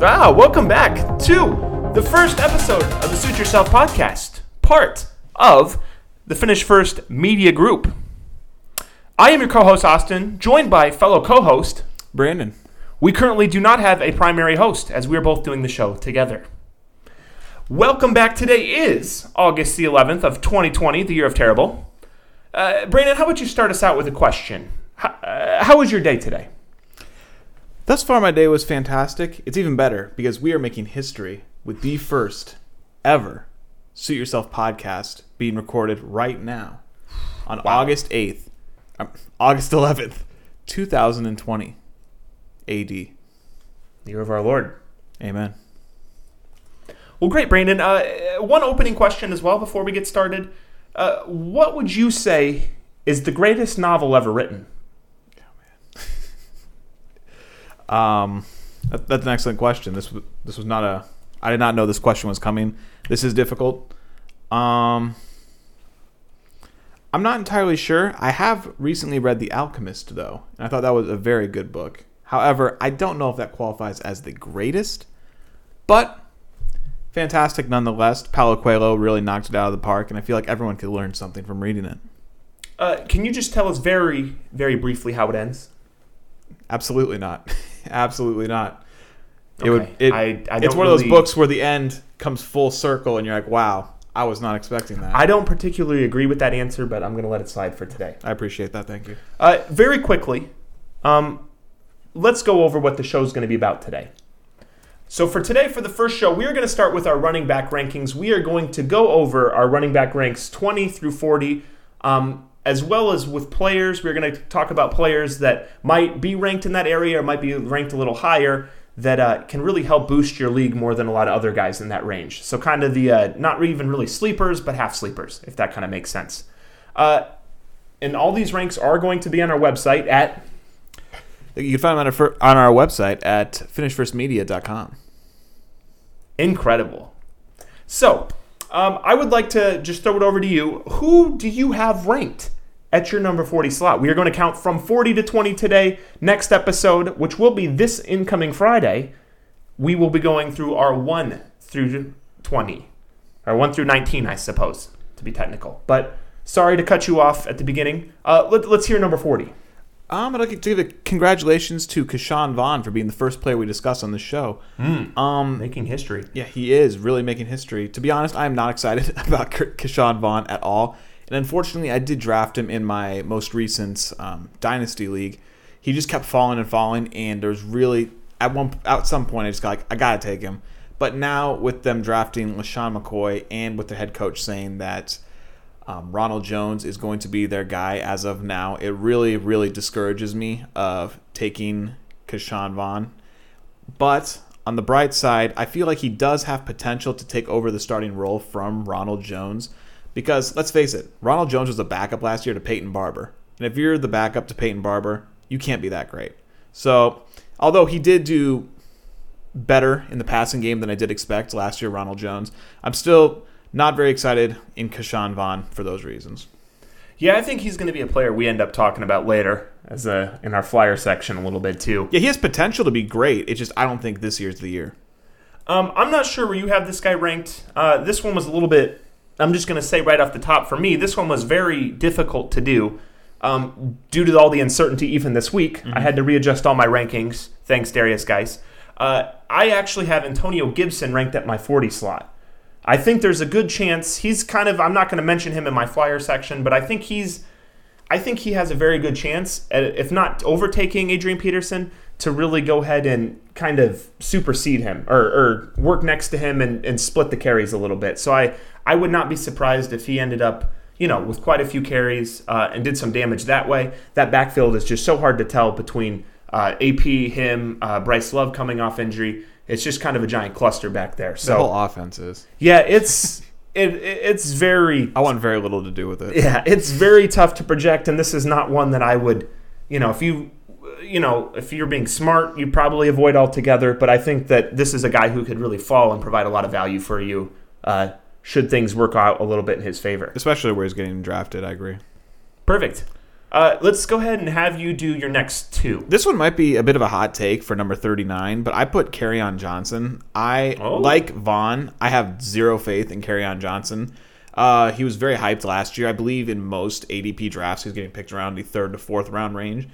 Ah, welcome back to the first episode of the Suit Yourself podcast, part of the Finish First Media Group. I am your co host, Austin, joined by fellow co host. Brandon. We currently do not have a primary host as we are both doing the show together. Welcome back. Today is August the 11th of 2020, the year of terrible. Uh, Brandon, how about you start us out with a question? How, uh, how was your day today? Thus far, my day was fantastic. It's even better because we are making history with the first ever Suit Yourself podcast being recorded right now on August 8th, um, August 11th, 2020 AD. The year of our Lord. Amen. Well, great, Brandon. Uh, one opening question as well before we get started. Uh, what would you say is the greatest novel ever written? Um, that, that's an excellent question. This was this was not a. I did not know this question was coming. This is difficult. Um, I'm not entirely sure. I have recently read The Alchemist though, and I thought that was a very good book. However, I don't know if that qualifies as the greatest, but fantastic nonetheless. Paulo Coelho really knocked it out of the park, and I feel like everyone could learn something from reading it. Uh, can you just tell us very, very briefly how it ends? Absolutely not. Absolutely not. It Okay. would. It, I- I it's one of those books where the end comes full circle, and you're like, "Wow, I was not expecting that." I don't particularly agree with that answer, but I'm going to let it slide for today. I appreciate that. Thank you. Uh, very quickly, um, let's go over what the show is going to be about today. So, for today, for the first show, we are going to start with our running back rankings. We are going to go over our running back ranks 20 through 40, um, as well as with players. We're going to talk about players that might be ranked in that area or might be ranked a little higher that uh, can really help boost your league more than a lot of other guys in that range. So, kind of the uh, not even really sleepers, but half sleepers, if that kind of makes sense. Uh, and all these ranks are going to be on our website at You can find them on our, on our website at finishfirstmedia.com. incredible. So, um, I would like to just throw it over to you. Who do you have ranked at your number 40 slot? We are going to count from 40 to 20 today. Next episode, which will be this incoming Friday, we will be going through our 1 through 20, or 1 through 19, I suppose, to be technical. But sorry to cut you off at the beginning. Uh, let, let's hear number 40. Um, I'd like to give a congratulations to Ke'Shawn Vaughn for being the first player we discussed on the show. Um, Making history. Yeah, he is really making history. To be honest, I am not excited about K- Ke'Shawn Vaughn at all. And unfortunately, I did draft him in my most recent um, dynasty league. He just kept falling and falling, and there was really at one at some point I just got like I gotta take him. But now with them drafting LeSean McCoy and with the head coach saying that um, Ronald Jones is going to be their guy as of now, it really really discourages me of taking Ke'Shawn Vaughn. But on the bright side, I feel like he does have potential to take over the starting role from Ronald Jones. Because let's face it, Ronald Jones was a backup last year to Peyton Barber. And if you're the backup to Peyton Barber, you can't be that great. So, although he did do better in the passing game than I did expect last year, Ronald Jones, I'm still not very excited in Ke'Shawn Vaughn for those reasons. Yeah, I think he's going to be a player we end up talking about later as a in our flyer section a little bit too. Yeah, he has potential to be great. It's just I don't think this year's the year. Um, I'm not sure where you have this guy ranked. Uh, this one was a little bit. I'm just going to say right off the top for me, this one was very difficult to do um, due to all the uncertainty. Even this week, I had to readjust all my rankings. Thanks, Derrius Guice. Uh, I actually have Antonio Gibson ranked at my 40 slot. I think there's a good chance he's kind of. I'm not going to mention him in my flyer section, but I think he's. I think he has a very good chance, at, if not overtaking Adrian Peterson, to really go ahead and kind of supersede him or, or work next to him and, and split the carries a little bit. So I, I would not be surprised if he ended up, you know, with quite a few carries uh, and did some damage that way. That backfield is just so hard to tell between uh, AP, him, uh, Bryce Love coming off injury. It's just kind of a giant cluster back there. The So whole offense is. yeah, it's it, it it's very I want very little to do with it. yeah, it's very tough to project, and this is not one that I would, you know, if you, you know, if you're being smart, you probably avoid altogether. But I think that this is a guy who could really fall and provide a lot of value for you, uh, should things work out a little bit in his favor. Especially where he's getting drafted, I agree. Perfect. Uh, let's go ahead and have you do your next two. This one might be a bit of a hot take for number 39, but I put Kerryon Johnson. I Oh. like Vaughn. I have zero faith in Kerryon Johnson. Uh, he was very hyped last year. I believe in most ADP drafts, he's getting picked around the third to fourth round range.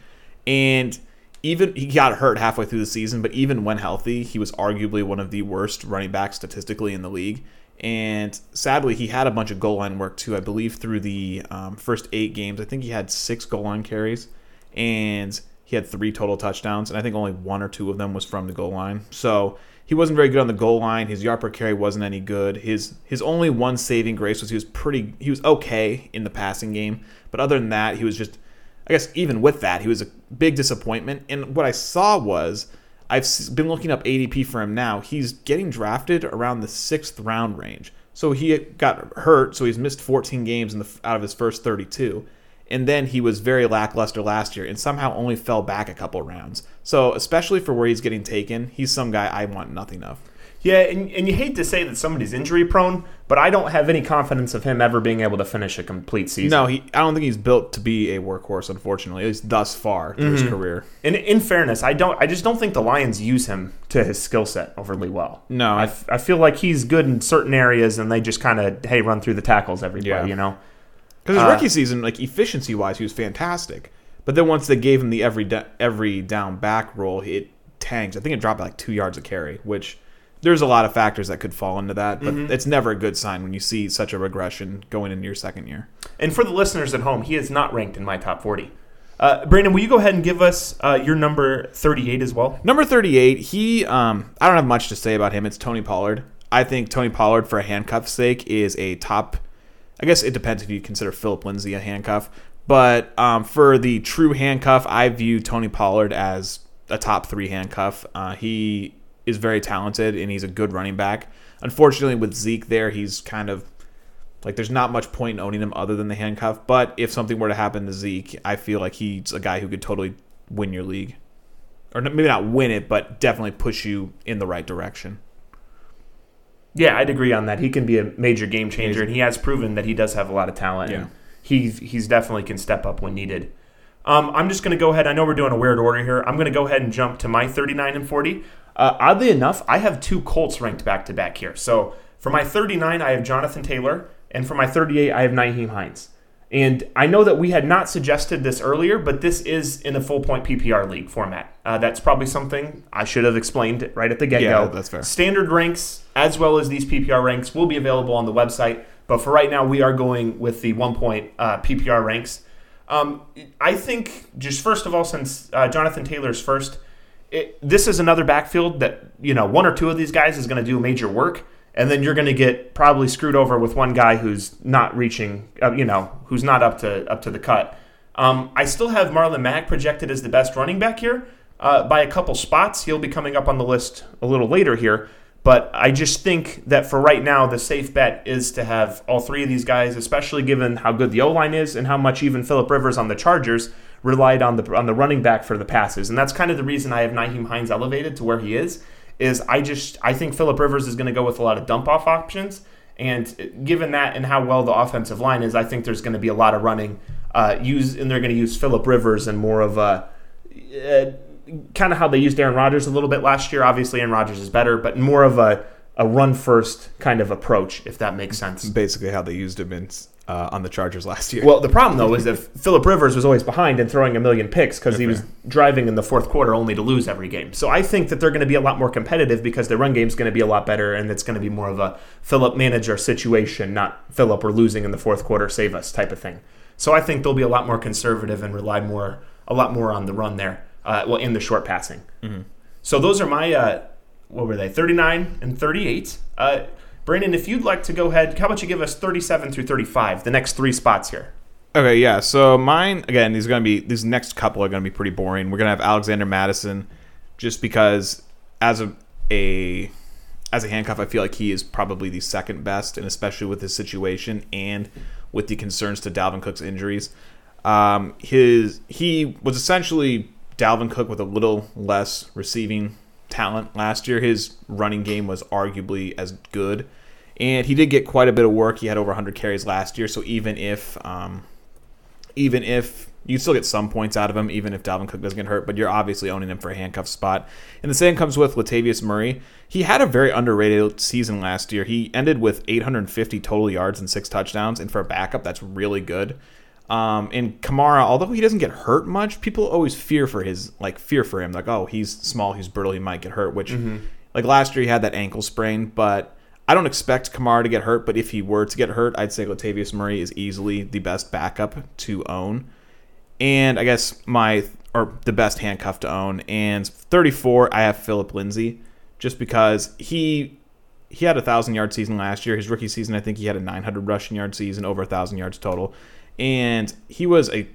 And even he got hurt halfway through the season, but even when healthy, he was arguably one of the worst running backs statistically in the league. And sadly, he had a bunch of goal line work too. I believe through the um, first eight games, I think he had six goal line carries, and he had three total touchdowns. And I think only one or two of them was from the goal line. So he wasn't very good on the goal line. His yard per carry wasn't any good. His his only one saving grace was he was pretty he was okay in the passing game, but other than that, he was just I guess even with that, he was a big disappointment. And what I saw was I've been looking up ADP for him now. He's getting drafted around the sixth round range. So he got hurt, so he's missed 14 games in the, out of his first 32. And then he was very lackluster last year and somehow only fell back a couple rounds. So, especially for where he's getting taken, he's some guy I want nothing of. Yeah, and, and you hate to say that somebody's injury prone, but I don't have any confidence of him ever being able to finish a complete season. No, he. I don't think he's built to be a workhorse. Unfortunately, at least thus far through his career. In, in fairness, I don't. I just don't think the Lions use him to his skill set overly well. No, I, I- f- I feel like he's good in certain areas, and they just kind of hey run through the tackles every play. Yeah. You know. Because his Uh, rookie season, like efficiency wise, he was fantastic. But then once they gave him the every da- every down back role, it tanked. I think it dropped like two yards a carry, which there's a lot of factors that could fall into that. But it's never a good sign when you see such a regression going into your second year. And for the listeners at home, he is not ranked in my top forty. Uh, Brandon, will you go ahead and give us uh, your number thirty-eight as well? Number 38, he um I don't have much to say about him. It's Tony Pollard. I think Tony Pollard for a handcuff sake is a top I guess it depends if you consider Phillip Lindsay a handcuff, but um, for the true handcuff, I view Tony Pollard as a top 3 handcuff. Uh, he is very talented and he's a good running back. Unfortunately with Zeke there, he's kind of like there's not much point in owning him other than the handcuff, but if something were to happen to Zeke, I feel like he's a guy who could totally win your league or maybe not win it, but definitely push you in the right direction. Yeah, I'd agree on that. He can be a major game changer, and he has proven that he does have a lot of talent. Yeah. He he's definitely can step up when needed. Um, I'm just going to go ahead. I know we're doing a weird order here. I'm going to go ahead and jump to my 39 and 40. Uh, oddly enough, I have two Colts ranked back to back here. So for my 39, I have Jonathan Taylor, and for my 38, I have Nyheim Hines. And I know that we had not suggested this earlier, but this is in a full point PPR league format. Uh, that's probably something I should have explained right at the get go. Yeah, that's fair. Standard ranks, as well as these PPR ranks, will be available on the website. But for right now, we are going with the one point uh, PPR ranks. Um, I think, just first of all, since uh, Jonathan Taylor's first, it, this is another backfield that, you know, one or two of these guys is going to do major work. And then you're going to get probably screwed over with one guy who's not reaching, uh, you know, who's not up to up to the cut. Um, I still have Marlon Mack projected as the best running back here uh, by a couple spots. He'll be coming up on the list a little later here. But I just think that for right now, the safe bet is to have all three of these guys, especially given how good the O line is and how much even Philip Rivers on the Chargers relied on the on the running back for the passes. And that's kind of the reason I have Nyheim Hines elevated to where he is. Is I just I think Philip Rivers is going to go with a lot of dump off options. And given that and how well the offensive line is, I think there's going to be a lot of running. Uh, use and they're going to use Philip Rivers and more of a uh, kind of how they used Aaron Rodgers a little bit last year. Obviously, Aaron Rodgers is better, but more of a, a run first kind of approach, if that makes sense. Basically, how they used him in, uh, on the Chargers last year. Well, the problem though is that Philip Rivers was always behind and throwing a million picks because he was driving in the fourth quarter only to lose every game. So I think that they're going to be a lot more competitive because their run game is going to be a lot better and it's going to be more of a Philip manager situation, not Philip we're losing in the fourth quarter, save us type of thing. So I think they'll be a lot more conservative and rely more a lot more on the run there. Uh, well, in the short passing. So those are my uh, what were they? Thirty nine and thirty eight. Uh, Brandon, if you'd like to go ahead, how about you give us thirty seven through thirty five, the next three spots here. Okay, yeah. So mine again. These are gonna be these next couple are gonna be pretty boring. We're gonna have Alexander Mattison, just because as a a as a handcuff, I feel like he is probably the second best, and especially with his situation and with the concerns to Dalvin Cook's injuries. Um, his he was essentially Dalvin Cook with a little less receiving talent last year. His running game was arguably as good, and he did get quite a bit of work. He had over 100 carries last year, so even if um, even if You still get some points out of him, even if Dalvin Cook doesn't get hurt, but you're obviously owning him for a handcuff spot. And the same comes with Latavius Murray. He had a very underrated season last year. He ended with 850 total yards and six touchdowns, and for a backup, that's really good. Um, and Kamara, although he doesn't get hurt much, people always fear for his like fear for him, like oh he's small, he's brittle, he might get hurt. Which Mm-hmm. like last year he had that ankle sprain, but I don't expect Kamara to get hurt. But if he were to get hurt, I'd say Latavius Murray is easily the best backup to own, and I guess my or the best handcuff to own. And 34, I have Phillip Lindsay, just because he he had a thousand yard season last year. His rookie season, I think he had a 900 rushing yard season, over a thousand yards total, and he was a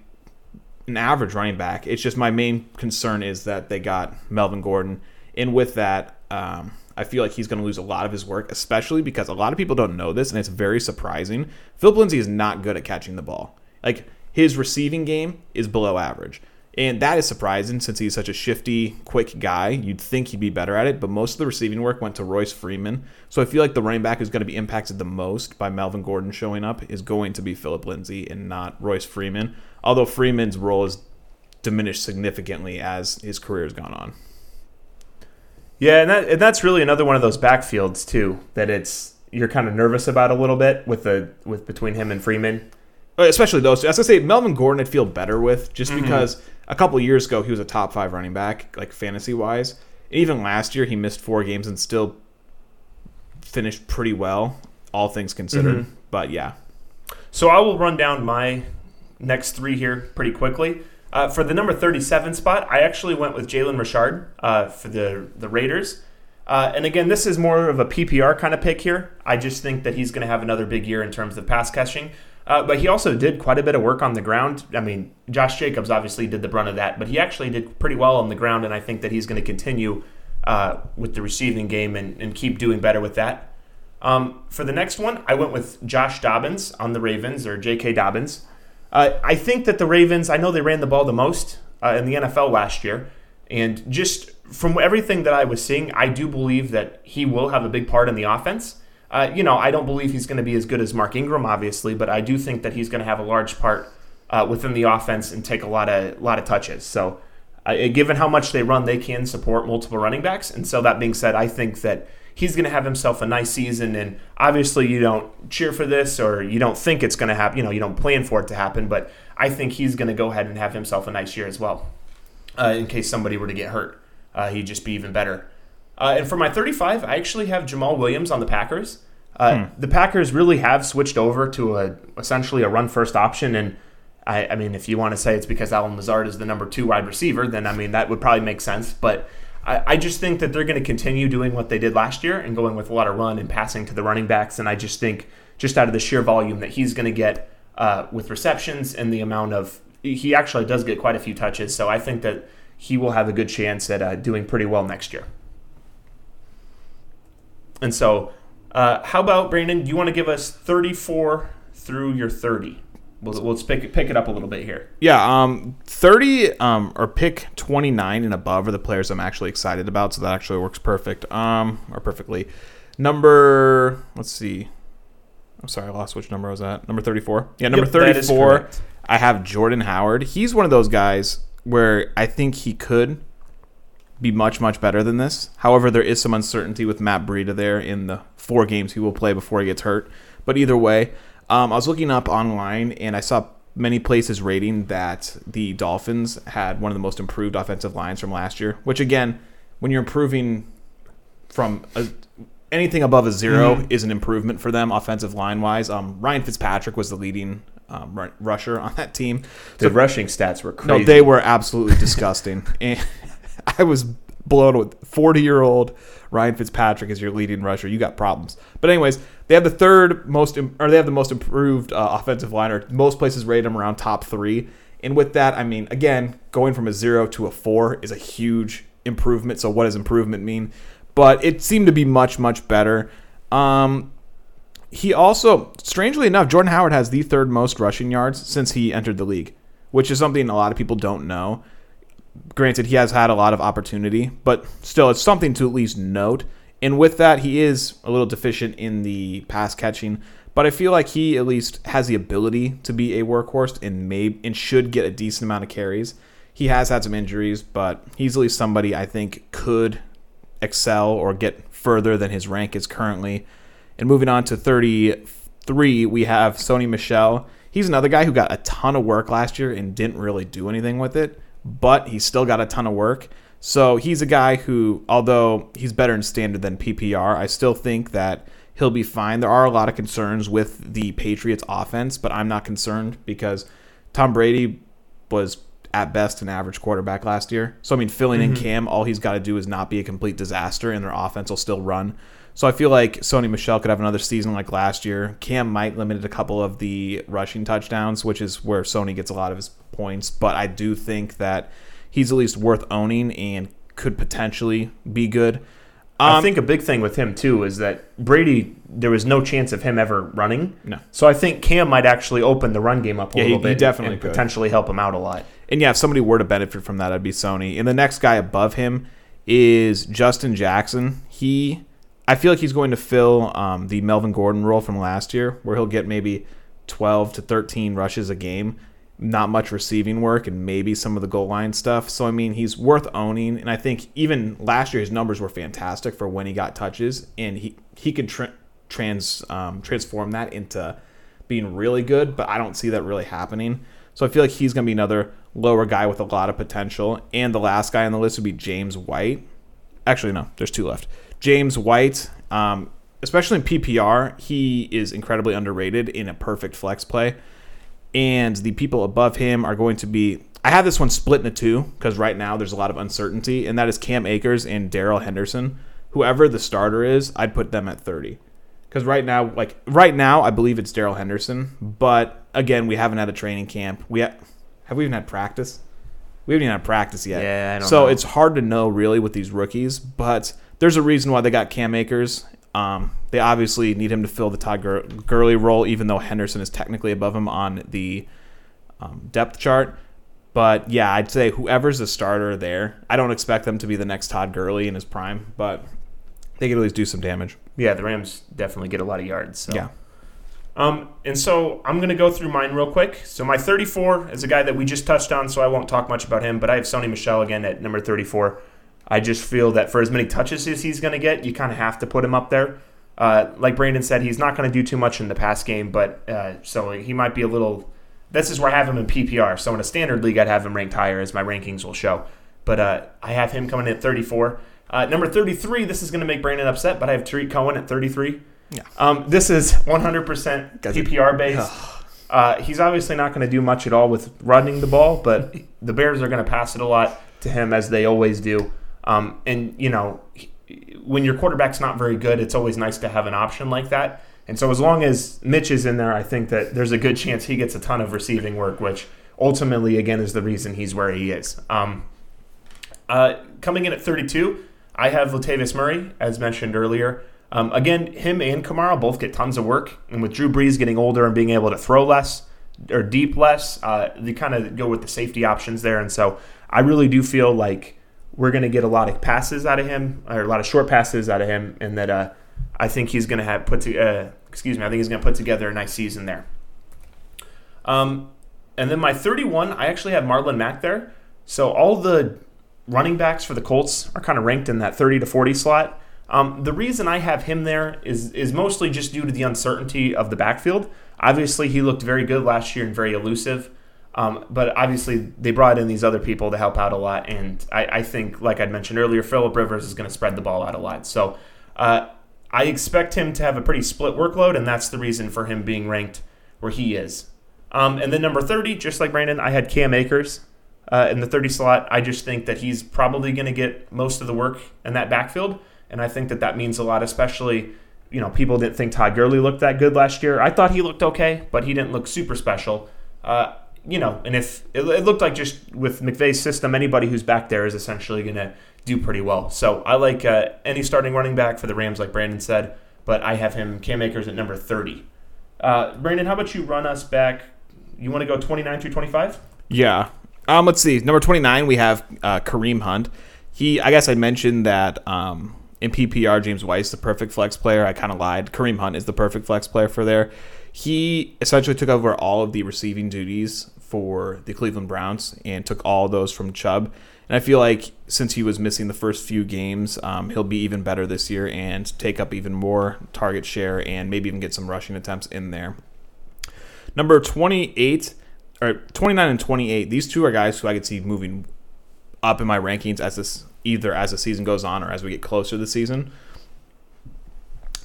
an average running back. It's just my main concern is that they got Melvin Gordon, and with that, um, I feel like he's going to lose a lot of his work, especially because a lot of people don't know this, and it's very surprising. Phillip Lindsay is not good at catching the ball. Like his receiving game is below average. And that is surprising since he's such a shifty, quick guy. You'd think he'd be better at it, but most of the receiving work went to Royce Freeman. So I feel like the running back who's going to be impacted the most by Melvin Gordon showing up is going to be Phillip Lindsay and not Royce Freeman. Although Freeman's role is diminished significantly as his career has gone on. Yeah, and that and that's really another one of those backfields too that it's you're kind of nervous about a little bit with the with between him and Freeman. Uh, Especially those two. As I say, Melvin Gordon, I'd feel better with just because a couple years ago he was a top five running back, like fantasy wise. Even last year he missed four games and still finished pretty well, all things considered. But yeah, So I will run down my next three here pretty quickly. Uh, for the number 37 spot, I actually went with Jalen Richard uh, for the, the Raiders. Uh, and again, this is more of a PPR kind of pick here. I just think that he's going to have another big year in terms of pass catching. Uh, but he also did quite a bit of work on the ground. I mean, Josh Jacobs obviously did the brunt of that, but he actually did pretty well on the ground, and I think that he's going to continue uh, with the receiving game and, and keep doing better with that. Um, for the next one, I went with Josh Dobbins on the Ravens, or J.K. Dobbins. Uh, I think that the Ravens, I know they ran the ball the most uh, in the NFL last year, and just from everything that I was seeing, I do believe that he will have a big part in the offense. Uh, you know, I don't believe he's going to be as good as Mark Ingram, obviously, but I do think that he's going to have a large part uh, within the offense and take a lot of lot of touches. So, uh, given how much they run, they can support multiple running backs. And so, that being said, I think that he's going to have himself a nice season. And obviously, you don't cheer for this or you don't think it's going to happen. You know, you don't plan for it to happen. But I think he's going to go ahead and have himself a nice year as well. Uh, in case somebody were to get hurt, uh, he'd just be even better. Uh, and for my 35, I actually have Jamaal Williams on the Packers. Uh, The Packers really have switched over to a essentially a run first option, and I, I mean, if you want to say it's because Allen Lazard is the number two wide receiver, then I mean that would probably make sense. But I, I just think that they're going to continue doing what they did last year and going with a lot of run and passing to the running backs. And I just think just out of the sheer volume that he's going to get uh, with receptions and the amount of he actually does get quite a few touches, so I think that he will have a good chance at uh, doing pretty well next year. And so, uh, how about Brandon? Do you want to give us 34 through your 30? We'll, let's pick it, pick it up a little bit here. Yeah, um, 30 um, or pick 29 and above are the players I'm actually excited about, so that actually works perfect. Um, or perfectly. Number, let's see. I'm sorry, I lost which number I was at. Number 34. Yeah, number Yep, 34. I have Jordan Howard. He's one of those guys where I think he could be much, much better than this. However, there is some uncertainty with Matt Breida there in the four games he will play before he gets hurt. But either way, um, I was looking up online and I saw many places rating that the Dolphins had one of the most improved offensive lines from last year, which again, when you're improving from a, anything above a 0 is an improvement for them offensive line wise. Um, Ryan Fitzpatrick was the leading um, ru- rusher on that team. The rushing stats were crazy. No, they were absolutely disgusting. And I was blown with 40 year old Ryan Fitzpatrick as your leading rusher. You got problems. But anyways, they have the third most, or they have the most improved uh, offensive line, or most places rate them around top three. And with that, I mean, again, going from a zero to a four is a huge improvement. So what does improvement mean? But it seemed to be much, much better. Um, he also, strangely enough, Jordan Howard has the third most rushing yards since he entered the league, which is something a lot of people don't know. Granted, he has had a lot of opportunity, but still, it's something to at least note. And with that, he is a little deficient in the pass catching. But I feel like he at least has the ability to be a workhorse and may and should get a decent amount of carries. He has had some injuries, but he's at least somebody I think could excel or get further than his rank is currently. And moving on to 33, we have Sony Michel. He's another guy who got a ton of work last year and didn't really do anything with it, but he still got a ton of work. So he's a guy who, although he's better in standard than PPR, I still think that he'll be fine. There are a lot of concerns with the Patriots offense, but I'm not concerned because Tom Brady was at best an average quarterback last year. So I mean, filling in mm-hmm. Cam, all he's got to do is not be a complete disaster, and their offense will still run. So I feel like Sony Michel could have another season like last year. Cam might limit a couple of the rushing touchdowns, which is where Sony gets a lot of his points. But I do think that he's at least worth owning and could potentially be good. I Um, think a big thing with him too is that Brady, there was no chance of him ever running. No. So I think Cam might actually open the run game up a Yeah, he- little he bit, definitely and could. potentially help him out a lot. And yeah, if somebody were to benefit from that, I'd be Sony. And the next guy above him is Justin Jackson. He, I feel like he's going to fill um, the Melvin Gordon role from last year, where he'll get maybe 12 to 13 rushes a game, not much receiving work, and maybe some of the goal line stuff. So I mean, he's worth owning. And I think even last year his numbers were fantastic for when he got touches, and he he could tra- trans um, transform that into being really good. But I don't see that really happening. So I feel like he's going to be another lower guy with a lot of potential. And the last guy on the list would be James White. Actually, no, there's two left. James White, um, especially in PPR, he is incredibly underrated in a perfect flex play. And the people above him are going to be. I have this one split into two because right now there's a lot of uncertainty, and that is Cam Akers and Darrell Henderson. Whoever the starter is, I'd put them at 30 because right now, like right now, I believe it's Darrell Henderson. But again, we haven't had a training camp. We ha- have we even had practice? We haven't even had practice yet. Yeah, I don't so know. it's hard to know really with these rookies. But there's a reason why they got Cam Akers. Um, they obviously need him to fill the Todd Gur- Gurley role, even though Henderson is technically above him on the um, depth chart. But yeah, I'd say whoever's the starter there, I don't expect them to be the next Todd Gurley in his prime, but they could at least do some damage. Yeah, the Rams definitely get a lot of yards. So. Yeah. Um, and so I'm going to go through mine real quick. So my 34 is a guy that we just touched on, so I won't talk much about him. But I have Sony Michel again at number 34. I just feel that for as many touches as he's going to get, you kind of have to put him up there. Uh, like Brandon said, he's not going to do too much in the pass game, but uh, so he might be a little. This is where I have him in PPR. So in a standard league, I'd have him ranked higher, as my rankings will show. But uh, I have him coming in at 34. Uh, number 33, this is going to make Brandon upset, but I have Tarik Cohen at 33. Yeah. Um, this is 100% PPR based. Uh, he's obviously not going to do much at all with running the ball, but the Bears are going to pass it a lot to him as they always do. Um, and you know, he- when your quarterback's not very good, it's always nice to have an option like that. And so as long as Mitch is in there, I think that there's a good chance he gets a ton of receiving work, which ultimately, again, is the reason he's where he is. Um, uh, coming in at 32, I have Latavius Murray, as mentioned earlier. Um, again, him and Kamara both get tons of work, and with Drew Brees getting older and being able to throw less or deep less, uh, they kind of go with the safety options there. And so I really do feel like we're going to get a lot of passes out of him, or a lot of short passes out of him, and that uh, I think he's going to have put to, uh, excuse me, I think he's going to put together a nice season there. Um, and then my 31, I actually have Marlon Mack there. So all the running backs for the Colts are kind of ranked in that 30 to 40 slot. Um, the reason I have him there is is mostly just due to the uncertainty of the backfield. Obviously, he looked very good last year and very elusive. Um, but obviously, they brought in these other people to help out a lot. And I, I think, like I'd mentioned earlier, Philip Rivers is going to spread the ball out a lot. So uh, I expect him to have a pretty split workload, and that's the reason for him being ranked where he is. Um, and then number 30, just like Brandon, I had Cam Akers uh, in the 30 slot. I just think that he's probably going to get most of the work in that backfield. And I think that that means a lot, especially, you know, people didn't think Todd Gurley looked that good last year. I thought he looked okay, but he didn't look super special. Uh, you know, and if it, it looked like just with McVay's system, anybody who's back there is essentially going to do pretty well. So I like uh, any starting running back for the Rams, like Brandon said, but I have him, Cam Akers, at number 30. Uh, Brandon, how about you run us back? You want to go 29 through 25? Yeah. Um, let's see. Number 29, we have uh, Kareem Hunt. He, I guess I mentioned that um, in PPR, James White's, the perfect flex player. I kind of lied. Kareem Hunt is the perfect flex player for there. He essentially took over all of the receiving duties for the Cleveland Browns and took all those from Chubb. And I feel like since he was missing the first few games, um, he'll be even better this year and take up even more target share and maybe even get some rushing attempts in there. Number 28 or 29 and 28, these two are guys who I could see moving up in my rankings as this either as the season goes on or as we get closer to the season.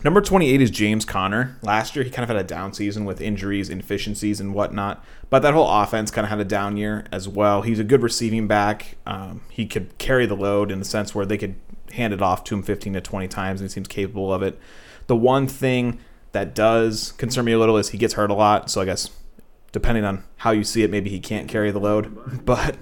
Number 28 is James Conner. Last year, he kind of had a down season with injuries, inefficiencies, and whatnot. But that whole offense kind of had a down year as well. He's a good receiving back. Um, he could carry the load in the sense where they could hand it off to him 15 to 20 times, and he seems capable of it. The one thing that does concern me a little is he gets hurt a lot. So I guess depending on how you see it, maybe he can't carry the load. But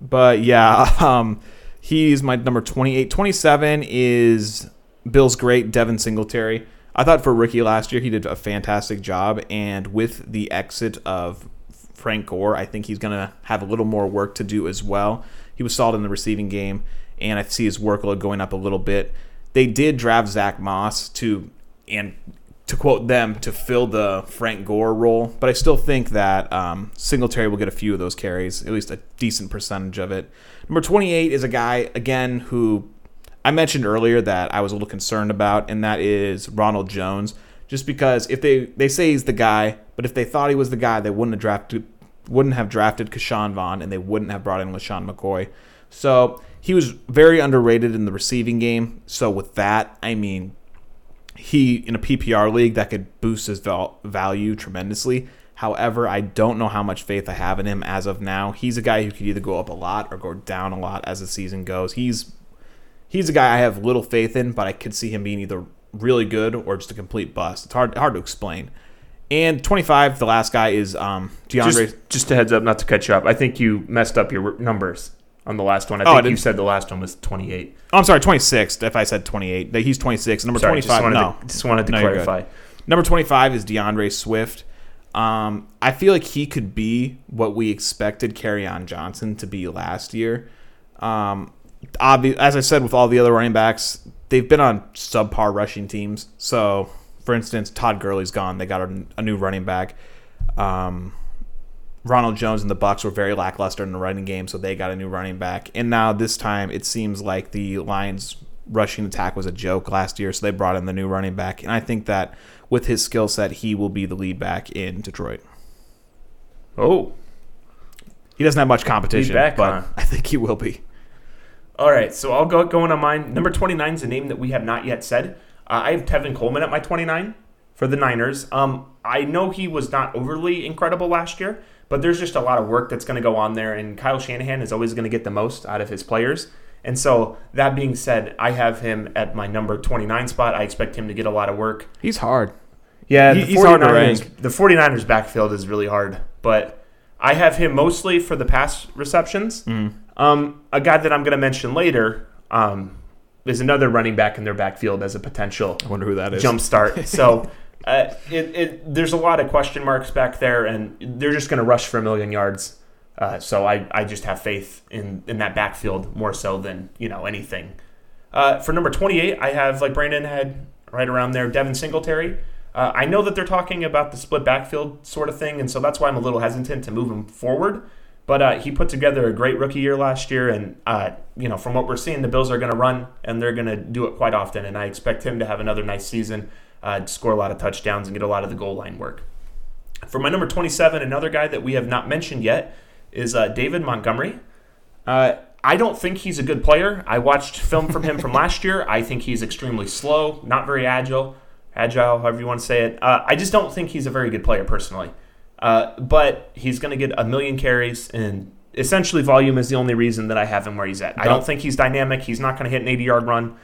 but yeah, um, he's my number 28. 27 is Bill's great Devin Singletary. I thought for rookie last year he did a fantastic job, and with the exit of Frank Gore, I think he's going to have a little more work to do as well. He was solid in the receiving game, and I see his workload going up a little bit. They did draft Zach Moss to, and to quote them, to fill the Frank Gore role, but I still think that um, Singletary will get a few of those carries, at least a decent percentage of it. Number 28 is a guy, again, who I mentioned earlier that I was a little concerned about, and that is Ronald Jones. Just because if they they say he's the guy, but if they thought he was the guy, they wouldn't have drafted wouldn't have drafted Ke'Shawn Vaughn, and they wouldn't have brought in LeSean McCoy. So he was very underrated in the receiving game. So with that, I mean, he in a PPR league that could boost his val- value tremendously. However, I don't know how much faith I have in him as of now. He's a guy who could either go up a lot or go down a lot as the season goes. He's he's a guy I have little faith in, but I could see him being either really good or just a complete bust. It's hard hard to explain. And 25, the last guy is um, D'Andre. Just, just a heads up, not to cut you up. I think you messed up your numbers on the last one. I Oh, I think you didn't- said the last one was 28. Oh, I'm sorry, 26. If I said 28, That- he's 26. Number Sorry, 25. just wanted no, to, just wanted to No, clarify. Number 25 is D'Andre Swift. Um, I feel like he could be what we expected on Johnson to be last year. Um, obvi- as I said with all the other running backs, they've been on subpar rushing teams. So, for instance, Todd Gurley's gone. They got a, a new running back. Um, Ronald Jones and the Bucs were very lackluster in the running game, so they got a new running back. And now this time, it seems like the Lions' rushing attack was a joke last year, so they brought in the new running back. And I think that with his skill set, he will be the lead back in Detroit. Oh, He doesn't have much competition, back, but huh? I think he will be. All right. So I'll go going on mine. Number 29 is a name that we have not yet said. Uh, I have Tevin Coleman at my 29 for the Niners. Um, I know he was not overly incredible last year, but there's just a lot of work that's going to go on there, and Kyle Shanahan is always going to get the most out of his players. And so, that being said, I have him at my number 29 spot. I expect him to get a lot of work. He's hard. Yeah, He- the he's hard 49ers, rank. the 49ers backfield is really hard, but I have him mostly for the pass receptions. Mm. Um, a guy that I'm going to mention later um, is another running back in their backfield as a potential I wonder who that is. jump start. So uh, it, it, there's a lot of question marks back there, and they're just going to rush for a million yards. Uh, so I, I just have faith in, in that backfield more so than you know anything. Uh, for number 28, I have like Brandon had right around there, Devin Singletary. Uh, I know that they're talking about the split backfield sort of thing, and so that's why I'm a little hesitant to move him forward. But uh, he put together a great rookie year last year, and uh, you know from what we're seeing, the Bills are going to run, and they're going to do it quite often. And I expect him to have another nice season, uh, score a lot of touchdowns, and get a lot of the goal line work. For my number 27, another guy that we have not mentioned yet is uh, David Montgomery. Uh, I don't think he's a good player. I watched film from him from last year. I think he's extremely slow, not very agile, agile, however you want to say it. Uh, I just don't think he's a very good player personally. Uh, but he's going to get a million carries, and essentially volume is the only reason that I have him where he's at. I don't think he's dynamic. He's not going to hit an 80 yard run.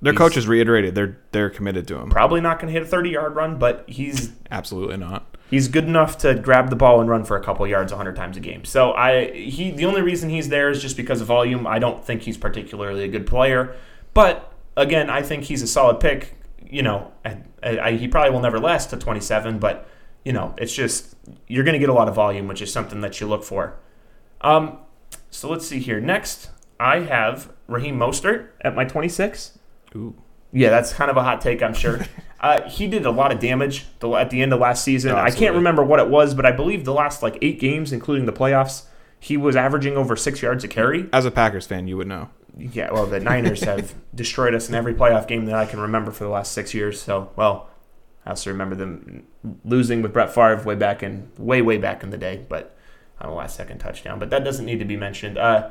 Their He's- coach has reiterated they're they're committed to him. Probably not going to hit a 30 yard run, but he's Absolutely not. he's good enough to grab the ball and run for a couple yards 100 times a game. So I he the only reason he's there is just because of volume. I don't think he's particularly a good player, but again, I think he's a solid pick. You know, I, I, he probably will never last to 27, but you know, it's just you're going to get a lot of volume, which is something that you look for. Um, so let's see here. Next, I have Raheem Mostert at my 26. Ooh. Yeah, that's kind of a hot take, I'm sure. uh, he did a lot of damage the, at the end of last season. I can't remember what it was, but I believe the last like eight games, including the playoffs, he was averaging over six yards a carry. As a Packers fan, you would know. Yeah, well, the Niners have destroyed us in every playoff game that I can remember for the last six years. So, well, I also remember them losing with Brett Favre way back in way way back in the day, but on the last second touchdown. But that doesn't need to be mentioned. Uh,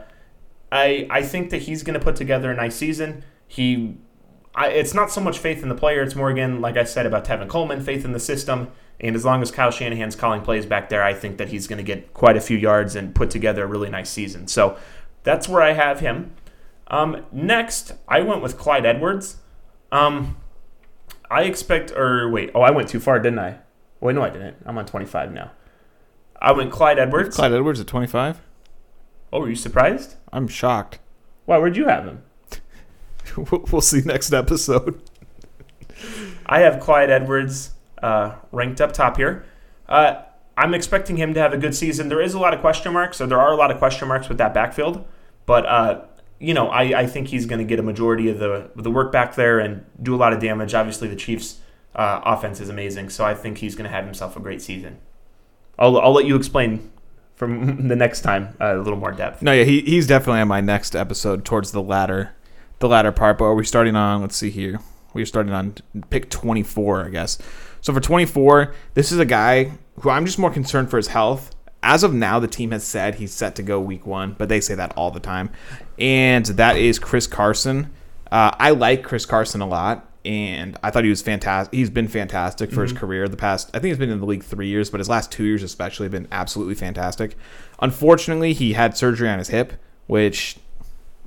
I I think that he's going to put together a nice season. He, I, it's not so much faith in the player. It's more again, like I said about Tevin Coleman, faith in the system. And as long as Kyle Shanahan's calling plays back there, I think that he's going to get quite a few yards and put together a really nice season. So that's where I have him. Um, next, I went with Clyde Edwards. Um, I expect, or wait, oh, I went too far, didn't I? Wait, no, I didn't. I'm on 25 now. I went Clyde Edwards. Clyde Edwards at 25? Oh, were you surprised? I'm shocked. Why? Where'd you have him? we'll see next episode. I have Clyde Edwards uh, ranked up top here. Uh, I'm expecting him to have a good season. There is a lot of question marks, or there are a lot of question marks with that backfield. But uh, you know, I, I think he's going to get a majority of the the work back there and do a lot of damage. Obviously, the Chiefs' uh, offense is amazing, so I think he's going to have himself a great season. I'll, I'll let you explain from the next time uh, a little more depth. No, yeah, he, he's definitely on my next episode towards the latter, the latter part. But are we starting on? Let's see here. We're starting on pick 24, I guess. So for 24, this is a guy who I'm just more concerned for his health. As of now, the team has said he's set to go week one, but they say that all the time, and that is Chris Carson. Uh, I like Chris Carson a lot, and I thought he was fantastic. He's been fantastic for his career. The past, I think he's been in the league three years, but his last two years especially have been absolutely fantastic. Unfortunately, he had surgery on his hip, which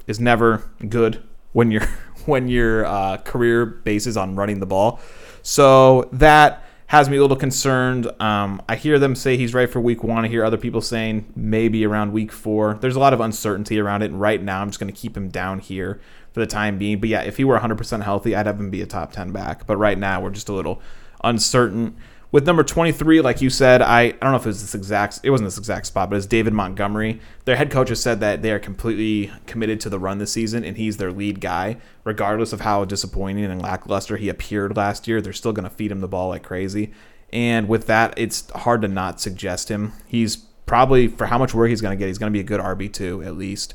is never good when your when your uh, career bases on running the ball. So that has me a little concerned. Um, I hear them say he's right for week one. I hear other people saying maybe around week four. There's a lot of uncertainty around it. And right now, I'm just going to keep him down here for the time being. But yeah, if he were 100% healthy, I'd have him be a top 10 back. But right now, we're just a little uncertain. With number 23, like you said, I, I don't know if it was this exact, it wasn't this exact spot, but it's David Montgomery. Their head coach has said that they are completely committed to the run this season, and he's their lead guy, regardless of how disappointing and lackluster he appeared last year. They're still going to feed him the ball like crazy. And with that, it's hard to not suggest him. He's probably, for how much work he's going to get, he's going to be a good RB2 at least.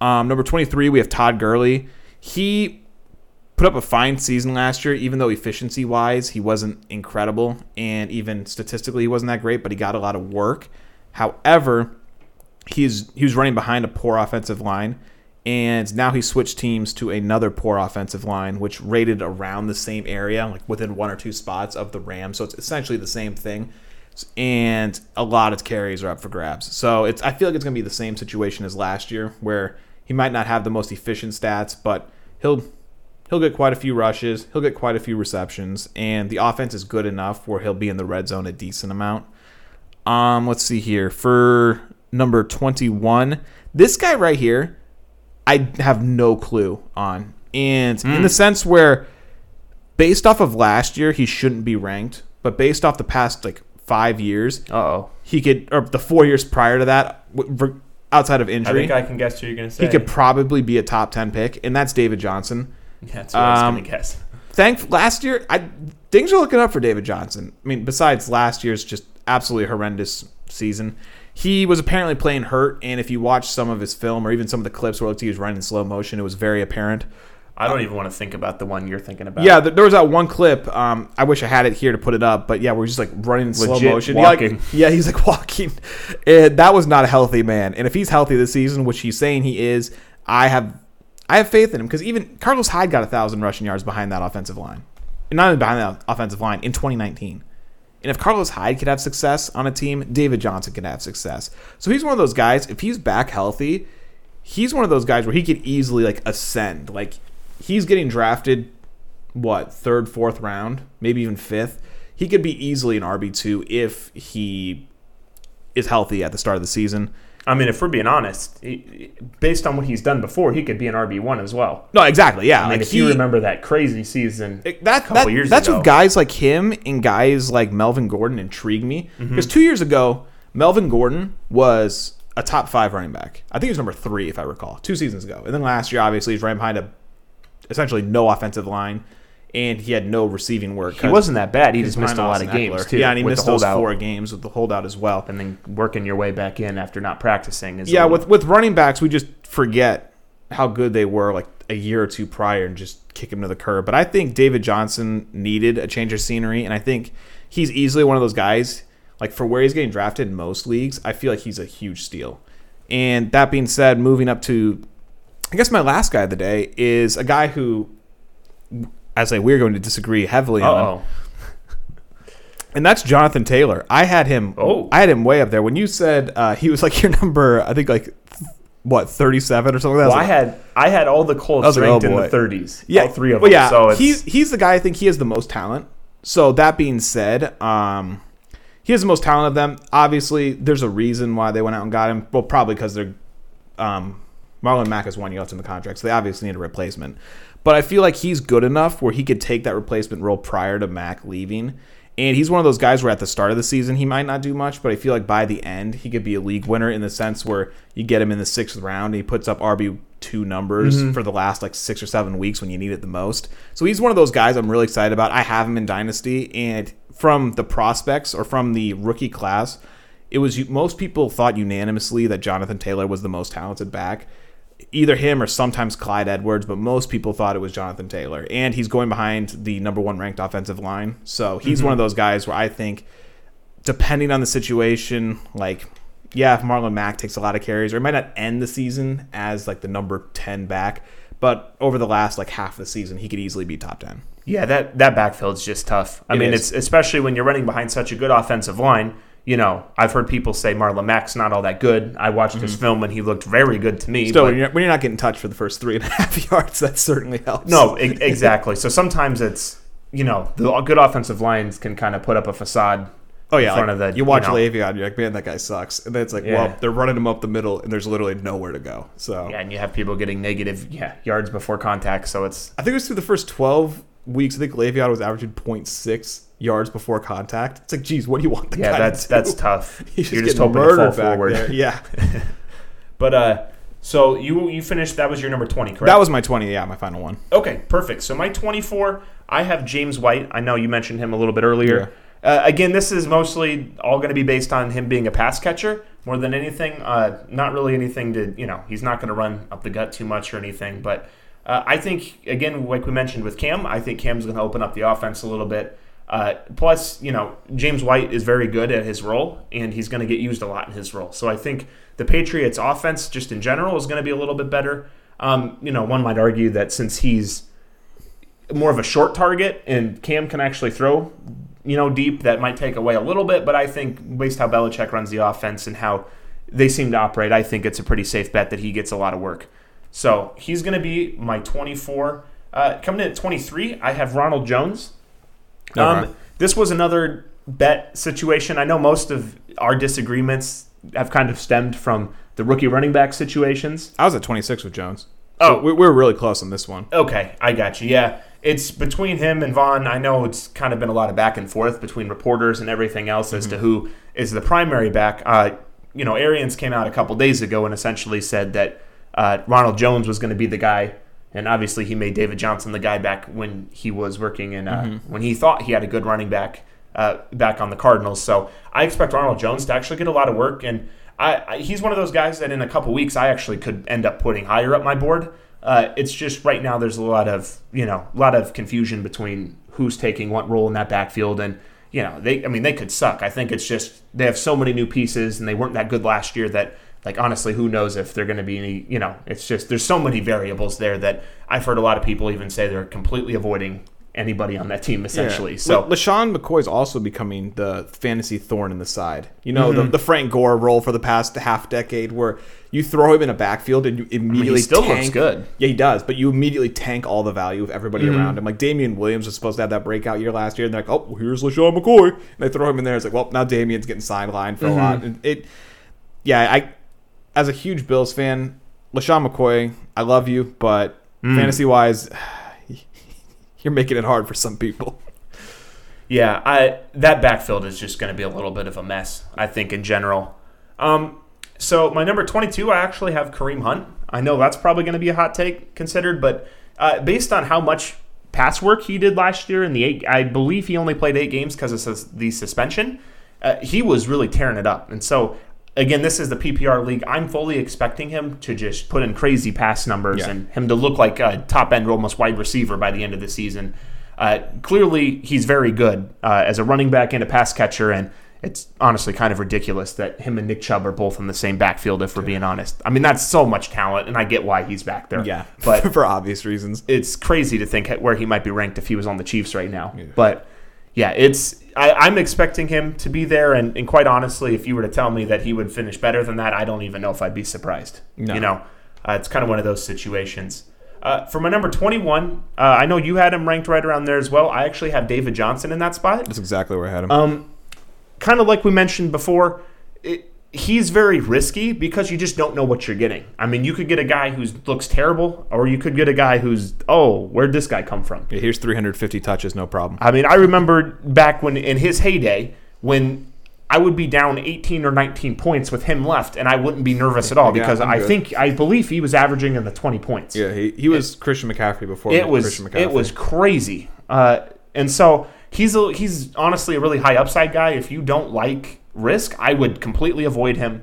Um, number 23, we have Todd Gurley. He put up a fine season last year, even though efficiency wise, he wasn't incredible. And even statistically, he wasn't that great, but he got a lot of work. However, he's he was running behind a poor offensive line. And now he switched teams to another poor offensive line, which rated around the same area, like within one or two spots of the Rams. So it's essentially the same thing. And a lot of carries are up for grabs. So it's I feel like it's going to be the same situation as last year, where he might not have the most efficient stats, but he'll he'll get quite a few rushes, he'll get quite a few receptions, and the offense is good enough where he'll be in the red zone a decent amount. Um, let's see here for number twenty-one, this guy right here, I have no clue on, and in the sense where, based off of last year, he shouldn't be ranked, but based off the past like five years, oh. he could, or the four years prior to that, outside of injury. I think I can guess who you're going to say. he could probably be a top ten pick, and that's David Johnson. Yeah, that's what I was um, going to guess. Thank last year, I things are looking up for David Johnson. I mean, besides last year's just absolutely horrendous season, he was apparently playing hurt, and if you watch some of his film or even some of the clips where it looked he was running in slow motion, it was very apparent. I don't even want to think about the one you're thinking about. Yeah, there was that one clip. Um, I wish I had it here to put it up, but yeah, we're just like running in slow Legit motion. He, like- yeah, he's like walking, and that was not a healthy man. And if he's healthy this season, which he's saying he is, I have, I have faith in him because even Carlos Hyde got a thousand rushing yards behind that offensive line, and not even behind that offensive line in 2019. And if Carlos Hyde could have success on a team, David Johnson could have success. So he's one of those guys. If he's back healthy, he's one of those guys where he could easily like ascend. Like he's getting drafted, what third, fourth round, maybe even fifth. He could be easily an RB two if he is healthy at the start of the season. I mean, if we're being honest, he, based on what he's done before, he could be an RB one as well. No, exactly. Yeah, I mean, like if he, you remember that crazy season, It- that, couple that- years that's ago. what guys like him and guys like Melvin Gordon intrigue me Mm-hmm. because two years ago Melvin Gordon was a top five running back. I think he was number three, if I recall, two seasons ago. And then last year, obviously, he's right behind a essentially no offensive line, and he had no receiving work. He wasn't that bad. He just missed a lot of games too. Yeah, and he missed those four games with the holdout as well. and then working your way back in after not practicing. Is Yeah, little- with with running backs, we just forget how good they were like a year or two prior and just kick him to the curb. But I think David Johnson needed a change of scenery, and I think he's easily one of those guys. Like for where he's getting drafted in most leagues, I feel like he's a huge steal. And that being said, moving up to, I guess my last guy of the day is a guy who, as we're going to disagree heavily on, Uh-oh. and that's Jonathan Taylor. I had him. Oh. I had him way up there. When you said uh, he was like your number, I think like what thirty seven or something. Like that. Well, I I like, had I had all the Colts like, ranked oh, in the 30s. yeah, all three of well, them. yeah, so it's, he's he's the guy. I think he has the most talent. So that being said, um, he has the most talent of them. Obviously, there's a reason why they went out and got him. Well, probably because they're um, Marlon Mack has one year left in the contract, so they obviously need a replacement. But I feel like he's good enough where he could take that replacement role prior to Mack leaving. And he's one of those guys where at the start of the season he might not do much, but I feel like by the end he could be a league winner in the sense where you get him in the sixth round and he puts up RB two numbers mm-hmm. for the last like six or seven weeks when you need it the most. So he's one of those guys I'm really excited about. I have him in Dynasty, and from the prospects or from the rookie class, it was most people thought unanimously that Jonathan Taylor was the most talented back. Either him or sometimes Clyde Edwards, but most people thought it was Jonathan Taylor. And he's going behind the number one ranked offensive line. So he's mm-hmm. one of those guys where I think, depending on the situation, like, yeah, if Marlon Mack takes a lot of carries, or it might not end the season as like the number 10 back, but over the last like half of the season, he could easily be top 10. yeah, that that backfield's just tough. I It mean, is. it's especially when you're running behind such a good offensive line. You know, I've heard people say Marlon Mack's not all that good. I watched his mm-hmm. film and he looked very good to me. Still, but- when you're, when you're not getting touched for the first three and a half yards, that certainly helps. No, e- exactly. So sometimes it's you know the good offensive lines can kind of put up a facade. Oh yeah, in front like, of the you watch know, Le'Veon, you're like, man, that guy sucks, and then it's like, Yeah. well, they're running him up the middle, and there's literally nowhere to go. So Yeah, and you have people getting negative yeah yards before contact. So it's I think it was through the first 12 weeks. I think Le'Veon was averaging 0.6 yards before contact. It's like, geez, what do you want the yeah guy that's that's tough. He's You're just just hoping to fall forward. there. Yeah, But uh, so you you finished. That was your number twenty, correct? that was my 20. Yeah, my final one. Okay, perfect. So my 24, I have James White. I know you mentioned him a little bit earlier. Uh, again, this is mostly all going to be based on him being a pass catcher more than anything. Uh, not really anything to, you know, he's not going to run up the gut too much or anything. But uh, I think, again, like we mentioned with Cam, I think Cam's going to open up the offense a little bit. Uh, plus, you know, James White is very good at his role, and he's going to get used a lot in his role. So I think the Patriots' offense, just in general, is going to be a little bit better. Um, you know, one might argue that since he's more of a short target and Cam can actually throw, you know, deep, that might take away a little bit. But I think, based how Belichick runs the offense and how they seem to operate, I think it's a pretty safe bet that he gets a lot of work. So he's going to be my 24. Uh, coming in at 23, I have Ronald Jones. Um, this was another bet situation. I know most of our disagreements have kind of stemmed from the rookie running back situations. I was at 26 with Jones. Oh. We, were really close on this one. Okay, I got you. Yeah, it's between him and Vaughn. I know it's kind of been a lot of back and forth between reporters and everything else as to who is the primary back. Uh, you know, Arians came out a couple days ago and essentially said that uh, Ronald Jones was going to be the guy, and obviously he made David Johnson the guy back when he was working in uh, when he thought he had a good running back uh, back on the Cardinals. So I expect Ronald Jones to actually get a lot of work, and I, I, he's one of those guys that in a couple weeks I actually could end up putting higher up my board. Uh, it's just right now there's a lot of you know a lot of confusion between who's taking what role in that backfield and you know they I mean they could suck. I think it's just they have so many new pieces and they weren't that good last year that like honestly who knows if they're going to be any you know it's just there's so many variables there that I've heard a lot of people even say they're completely avoiding anybody on that team essentially. So La- LeSean McCoy is also becoming the fantasy thorn in the side. You know, Mm-hmm. the, the Frank Gore role for the past half decade where you throw him in a backfield and you immediately still tank. looks good. Yeah, he does, but you immediately tank all the value of everybody Mm-hmm. around him. Like Damien Williams was supposed to have that breakout year last year, and they're like, oh, well, here's LeSean McCoy. And they throw him in there. It's like, well, now Damien's getting sidelined for Mm-hmm. a lot. And it, yeah, I, as a huge Bills fan, LeSean McCoy, I love you, but Mm. fantasy wise, you're making it hard for some people. Yeah, I that backfield is just going to be a little bit of a mess. I think in general. Um, So my number 22, I actually have Kareem Hunt. I know that's probably going to be a hot take considered, but uh, based on how much pass work he did last year in the eight, I believe he only played eight games because of the suspension. Uh, he was really tearing it up, and so again, this is the PPR league. I'm fully expecting him to just put in crazy pass numbers Yeah. and him to look like a top end, almost wide receiver by the end of the season. Uh, clearly, he's very good uh, as a running back and a pass catcher, and it's honestly kind of ridiculous that him and Nick Chubb are both in the same backfield. If we're being honest, I mean that's so much talent, and I get why he's back there. Yeah, but for obvious reasons. it's crazy to think where he might be ranked if he was on the Chiefs right now. But yeah, it's I, I'm expecting him to be there, and, and quite honestly, if you were to tell me that he would finish better than that, I don't even know if I'd be surprised. No. You know, uh, it's kind of one of those situations. Uh, for my number 21, uh, I know you had him ranked right around there as well. I actually have David Johnson in that spot. That's exactly where I had him. Um, kind of like we mentioned before, it, he's very risky because you just don't know what you're getting. I mean, you could get a guy who looks terrible, or you could get a guy who's, oh, where'd this guy come from? Yeah, here's 350 touches, no problem. I mean, I remember back when in his heyday when I would be down 18 or 19 points with him left, and I wouldn't be nervous at all Yeah, because I think I believe he was averaging in the 20 points. Yeah, he, he was Christian McCaffrey before it was Christian McCaffrey. it was crazy, uh, and so he's a, he's honestly a really high upside guy. If you don't like risk, I would completely avoid him.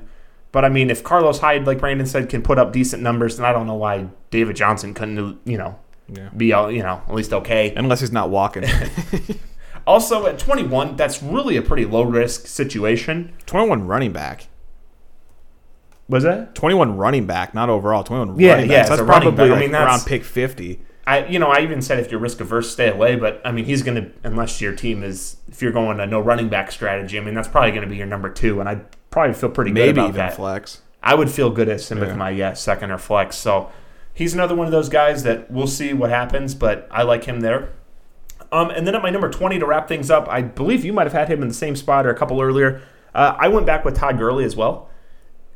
But I mean, if Carlos Hyde, like Brandon said, can put up decent numbers, then I don't know why David Johnson couldn't, you know, Yeah. be uh, you know at least okay. Unless he's not walking. Also, at 21, that's really a pretty low risk situation. 21 running back. Was that? 21 running back, not overall. 21 Yeah, running yeah, back. it's That's probably back. I mean, that's- around pick 50. I, you know, I even said if you're risk averse, stay away. But I mean, he's going to, unless your team is, if you're going a no running back strategy, I mean, that's probably going to be your number two, and I'd probably feel pretty good Maybe about even that. flex. I would feel good as him with my yeah, second or flex. So he's another one of those guys that we'll see what happens, but I like him there. Um, and then at my number 20 to wrap things up, I believe you might have had him in the same spot or a couple earlier. Uh, I went back with Todd Gurley as well.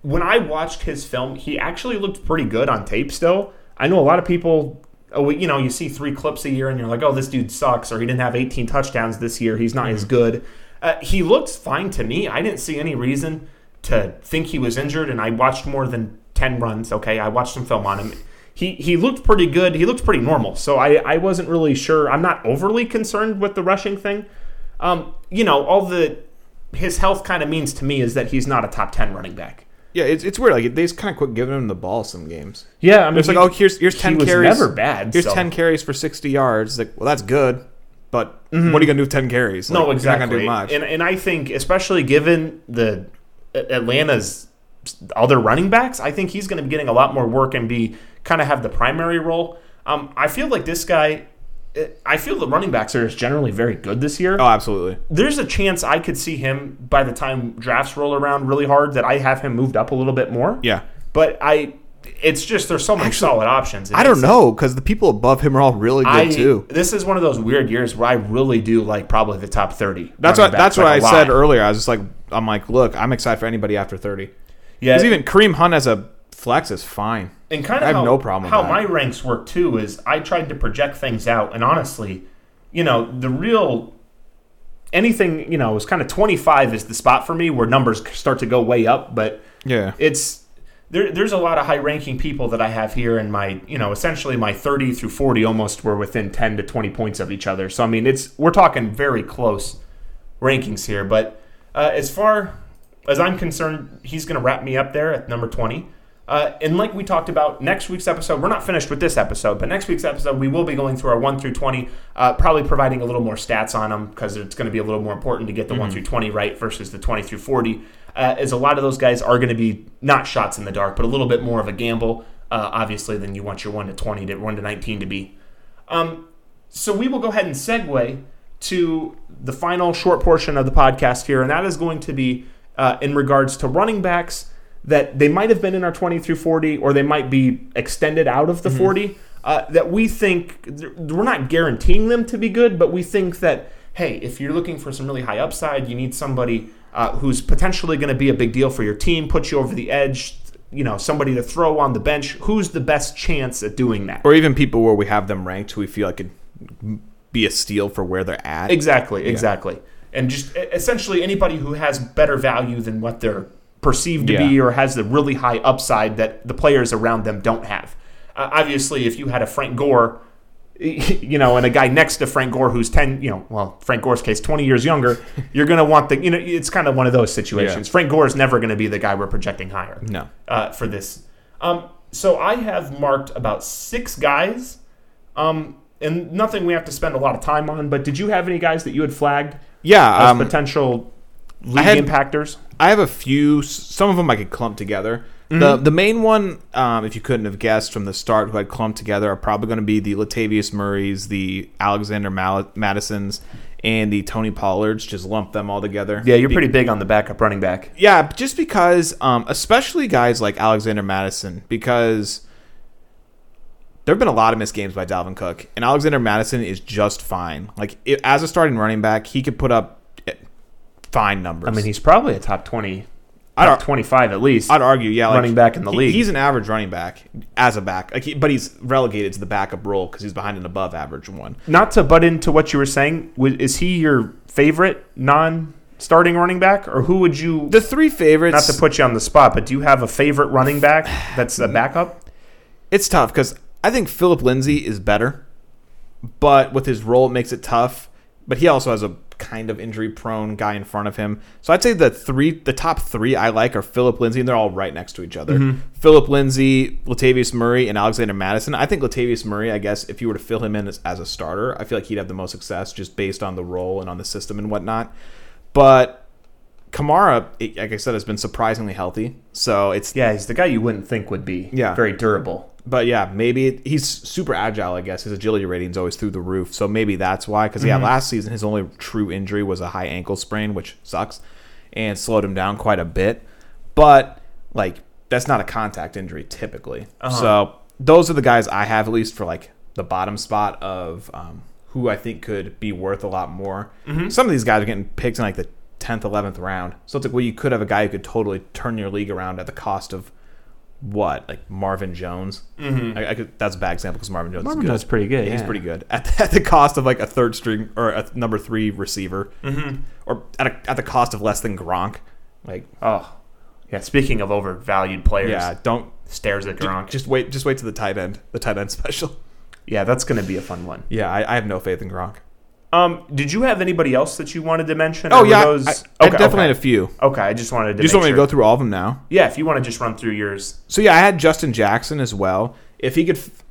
When I watched his film, he actually looked pretty good on tape still. I know a lot of people, oh, you know, you see three clips a year and you're like, oh, this dude sucks, or he didn't have 18 touchdowns this year. He's not as good. Uh, he looked fine to me. I didn't see any reason to think he was injured, and I watched more than 10 runs. Okay, I watched some film on him. He, he looked pretty good. He looked pretty normal. So I, I wasn't really sure. I'm not overly concerned with the rushing thing. Um, you know, all the his health kind of means to me is that he's not a top 10 running back. Yeah, it's, it's weird. Like they just kind of quit giving him the ball some games. Yeah, I mean, It's like, oh, here's here's he ten was carries. never bad, Here's so- ten carries for sixty yards. Like, well, that's good, but what are you gonna do with ten carries? Like, No, You're exactly. not gonna do much. And and I think, especially given the Atlanta's other running backs, I think he's going to be getting a lot more work and be kind of have the primary role. Um, I feel like this guy. I feel the running backs are generally very good this year. oh, absolutely. There's a chance I could see him by the time drafts roll around really hard that I have him moved up a little bit more. Yeah. But I, it's just there's so many solid options. I don't know because the people above him are all really good I, too. This is one of those weird years where I really do like probably the top thirty. That's what that's backs, what I like, said earlier. I was just like, I'm like, look, I'm excited for anybody after thirty. Yeah, Because even Kareem Hunt as a flex is fine. and kind of I have how, no problem how my ranks work too is I tried to project things out, and honestly, you know, the real anything you know is kind of 25 is the spot for me where numbers start to go way up, but Yeah. it's there, there's a lot of high ranking people that I have here in my, you know, essentially my 30 through 40 almost were within 10 to 20 points of each other. So I mean, it's we're talking very close rankings here. But uh, as far as I'm concerned, he's going to wrap me up there at number 20. Uh, and like we talked about next week's episode, we're not finished with this episode, but next week's episode we will be going through our one through 20, uh, probably providing a little more stats on them because it's going to be a little more important to get the one through 20 right versus the 20 through 40 uh, as a lot of those guys are going to be not shots in the dark, but a little bit more of a gamble, uh, obviously, than you want your 1 to 20 to 1 to 19 to be. Um, so we will go ahead and segue to the final short portion of the podcast here, and that is going to be uh, in regards to running backs that they might have been in our 20 through 40, or they might be extended out of the 40. Uh, that we think we're not guaranteeing them to be good, but we think that hey, if you're looking for some really high upside, you need somebody uh, who's potentially going to be a big deal for your team, put you over the edge. You know, somebody to throw on the bench. Who's the best chance at doing that? Or even people where we have them ranked who we feel like could be a steal for where they're at. Exactly, exactly. And just essentially anybody who has better value than what they're perceived to Yeah. be or has the really high upside that the players around them don't have. Uh, obviously, if you had a Frank Gore, you know, and a guy next to Frank Gore who's 10, you know, well, Frank Gore's case, 20 years younger, you're going to want the, you know, it's kind of one of those situations. Yeah. Frank Gore is never going to be the guy we're projecting higher No. uh, for this. Um, so I have marked about six guys, um, and nothing we have to spend a lot of time on. But did you have any guys that you had flagged Yeah. as Um, potential league had- impactors? I have a few. Some of them I could clump together. Mm-hmm. The the main one, um, if you couldn't have guessed from the start, who I'd clumped together, are probably going to be the Latavius Murray's, the Alexander Mal- Mattison's, and the Tony Pollards. Just lump them all together. Yeah, you're Be- pretty big on the backup running back. Yeah, just because, um, especially guys like Alexander Mattison, because there have been a lot of missed games by Dalvin Cook, and Alexander Mattison is just fine. Like i as a starting running back, he could put up fine numbers. I mean, he's probably a top 20, I top don't- 25 at least. I'd argue, yeah, like, running back in the he- league. He's an average running back as a back, like, he- but he's relegated to the backup role because he's behind an above average one. Not to butt into what you were saying, is he your favorite non-starting running back, or who would you? The three favorites. Not to put you on the spot, but do you have a favorite running back that's a backup? it's tough because I think Phillip Lindsay is better, but with his role, it makes it tough. But he also has a kind of injury prone guy in front of him. So I'd say the three, the top three I like are Phillip Lindsay, and they're all right next to each other. Mm-hmm. Phillip Lindsay, Latavius Murray, and Alexander Mattison. I think Latavius Murray, I guess, if you were to fill him in as, as a starter, I feel like he'd have the most success just based on the role and on the system and whatnot. But Kamara, like I said, has been surprisingly healthy. So it's Yeah, he's the guy you wouldn't think would be Yeah. very durable. But yeah, maybe he's super agile. I guess his agility rating's always through the roof. So maybe that's why. Because Mm-hmm. yeah, last season his only true injury was a high ankle sprain, which sucks, and slowed him down quite a bit. But like that's not a contact injury typically. Uh-huh. So those are the guys I have at least for like the bottom spot of um, who I think could be worth a lot more. Mm-hmm. Some of these guys are getting picked in like the tenth, eleventh round. So it's like well, you could have a guy who could totally turn your league around at the cost of what like Marvin Jones. Mm-hmm. I, I could, that's a bad example because Marvin Jones Marvin is good. Jones is pretty good, He's yeah. pretty good at, at the cost of like a third string or a number three receiver, Mm-hmm. or at, a, at the cost of less than Gronk. Like, Oh, yeah. Speaking of overvalued players, yeah, don't stares at Gronk. just wait. Just wait to the tight end, the tight end special. yeah, that's going to be a fun one. Yeah, I, I have no faith in Gronk. Um, did you have anybody else that you wanted to mention? Oh yeah, those... I, I okay, definitely okay. had a few. Okay, I just wanted to. You just want me to go through all of them now? Yeah, if you want to just run through yours. So yeah, I had Justin Jackson as well. If he could, f-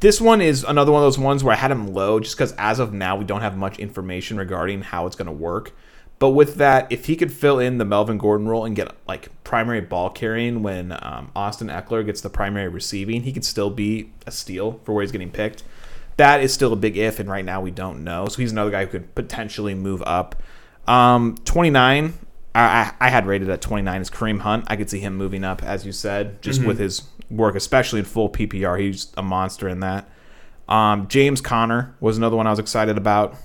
this one is another one of those ones where I had him low, just because as of now we don't have much information regarding how it's going to work. But with that, if he could fill in the Melvin Gordon role and get like primary ball carrying when um, Austin Ekeler gets the primary receiving, he could still be a steal for where he's getting picked. That is still a big if, and right now we don't know. So he's another guy who could potentially move up. Um, 29, I, I, had rated at 29 is Kareem Hunt. I could see him moving up, as you said, just with his work, especially in full PPR. He's a monster in that. Um, James Conner was another one I was excited about.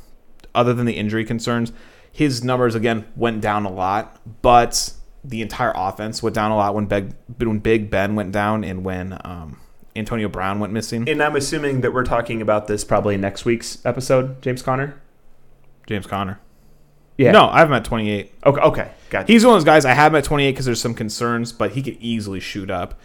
Other than the injury concerns, his numbers again went down a lot, but the entire offense went down a lot when Big, when Big Ben went down and when um, Antonio Brown went missing. And I'm assuming that we're talking about this probably next week's episode, James Conner. James Conner. Yeah. No, I have him at 28. Okay. Okay. Gotcha. He's one of those guys I have him at 28 because there's some concerns, but he could easily shoot up.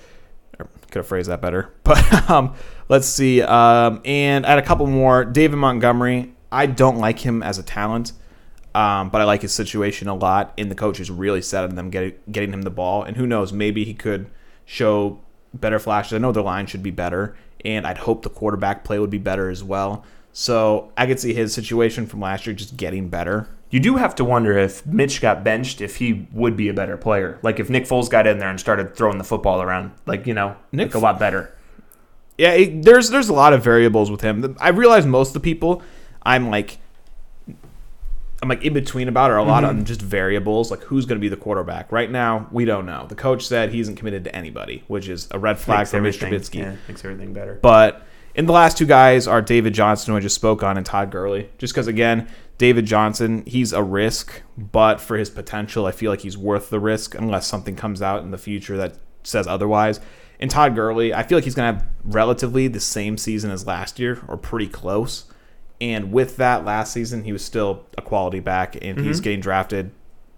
Could have phrased that better. But um, let's see. Um, and I had a couple more. David Montgomery. I don't like him as a talent, um, but I like his situation a lot. And the coach is really set on them getting getting him the ball. And who knows, maybe he could show better flashes. I know their line should be better, and I'd hope the quarterback play would be better as well. So I could see his situation from last year just getting better. You do have to wonder if Mitch got benched, if he would be a better player. Like if Nick Foles got in there and started throwing the football around, like you know, Nick like a lot better. Yeah, it, there's there's a lot of variables with him. I realize most of the people I'm like I'm like in between about are a lot Mm-hmm. on just variables, like who's going to be the quarterback. Right now, we don't know. The coach said he isn't committed to anybody, which is a red flag Makes for Mitch Trubisky. Yeah, makes everything better. But in the last two guys are David Johnson, who I just spoke on, and Todd Gurley. Just because, again, David Johnson, he's a risk, but for his potential, I feel like he's worth the risk unless something comes out in the future that says otherwise. And Todd Gurley, I feel like he's going to have relatively the same season as last year, or pretty close. And with that, last season, he was still a quality back, and he's getting drafted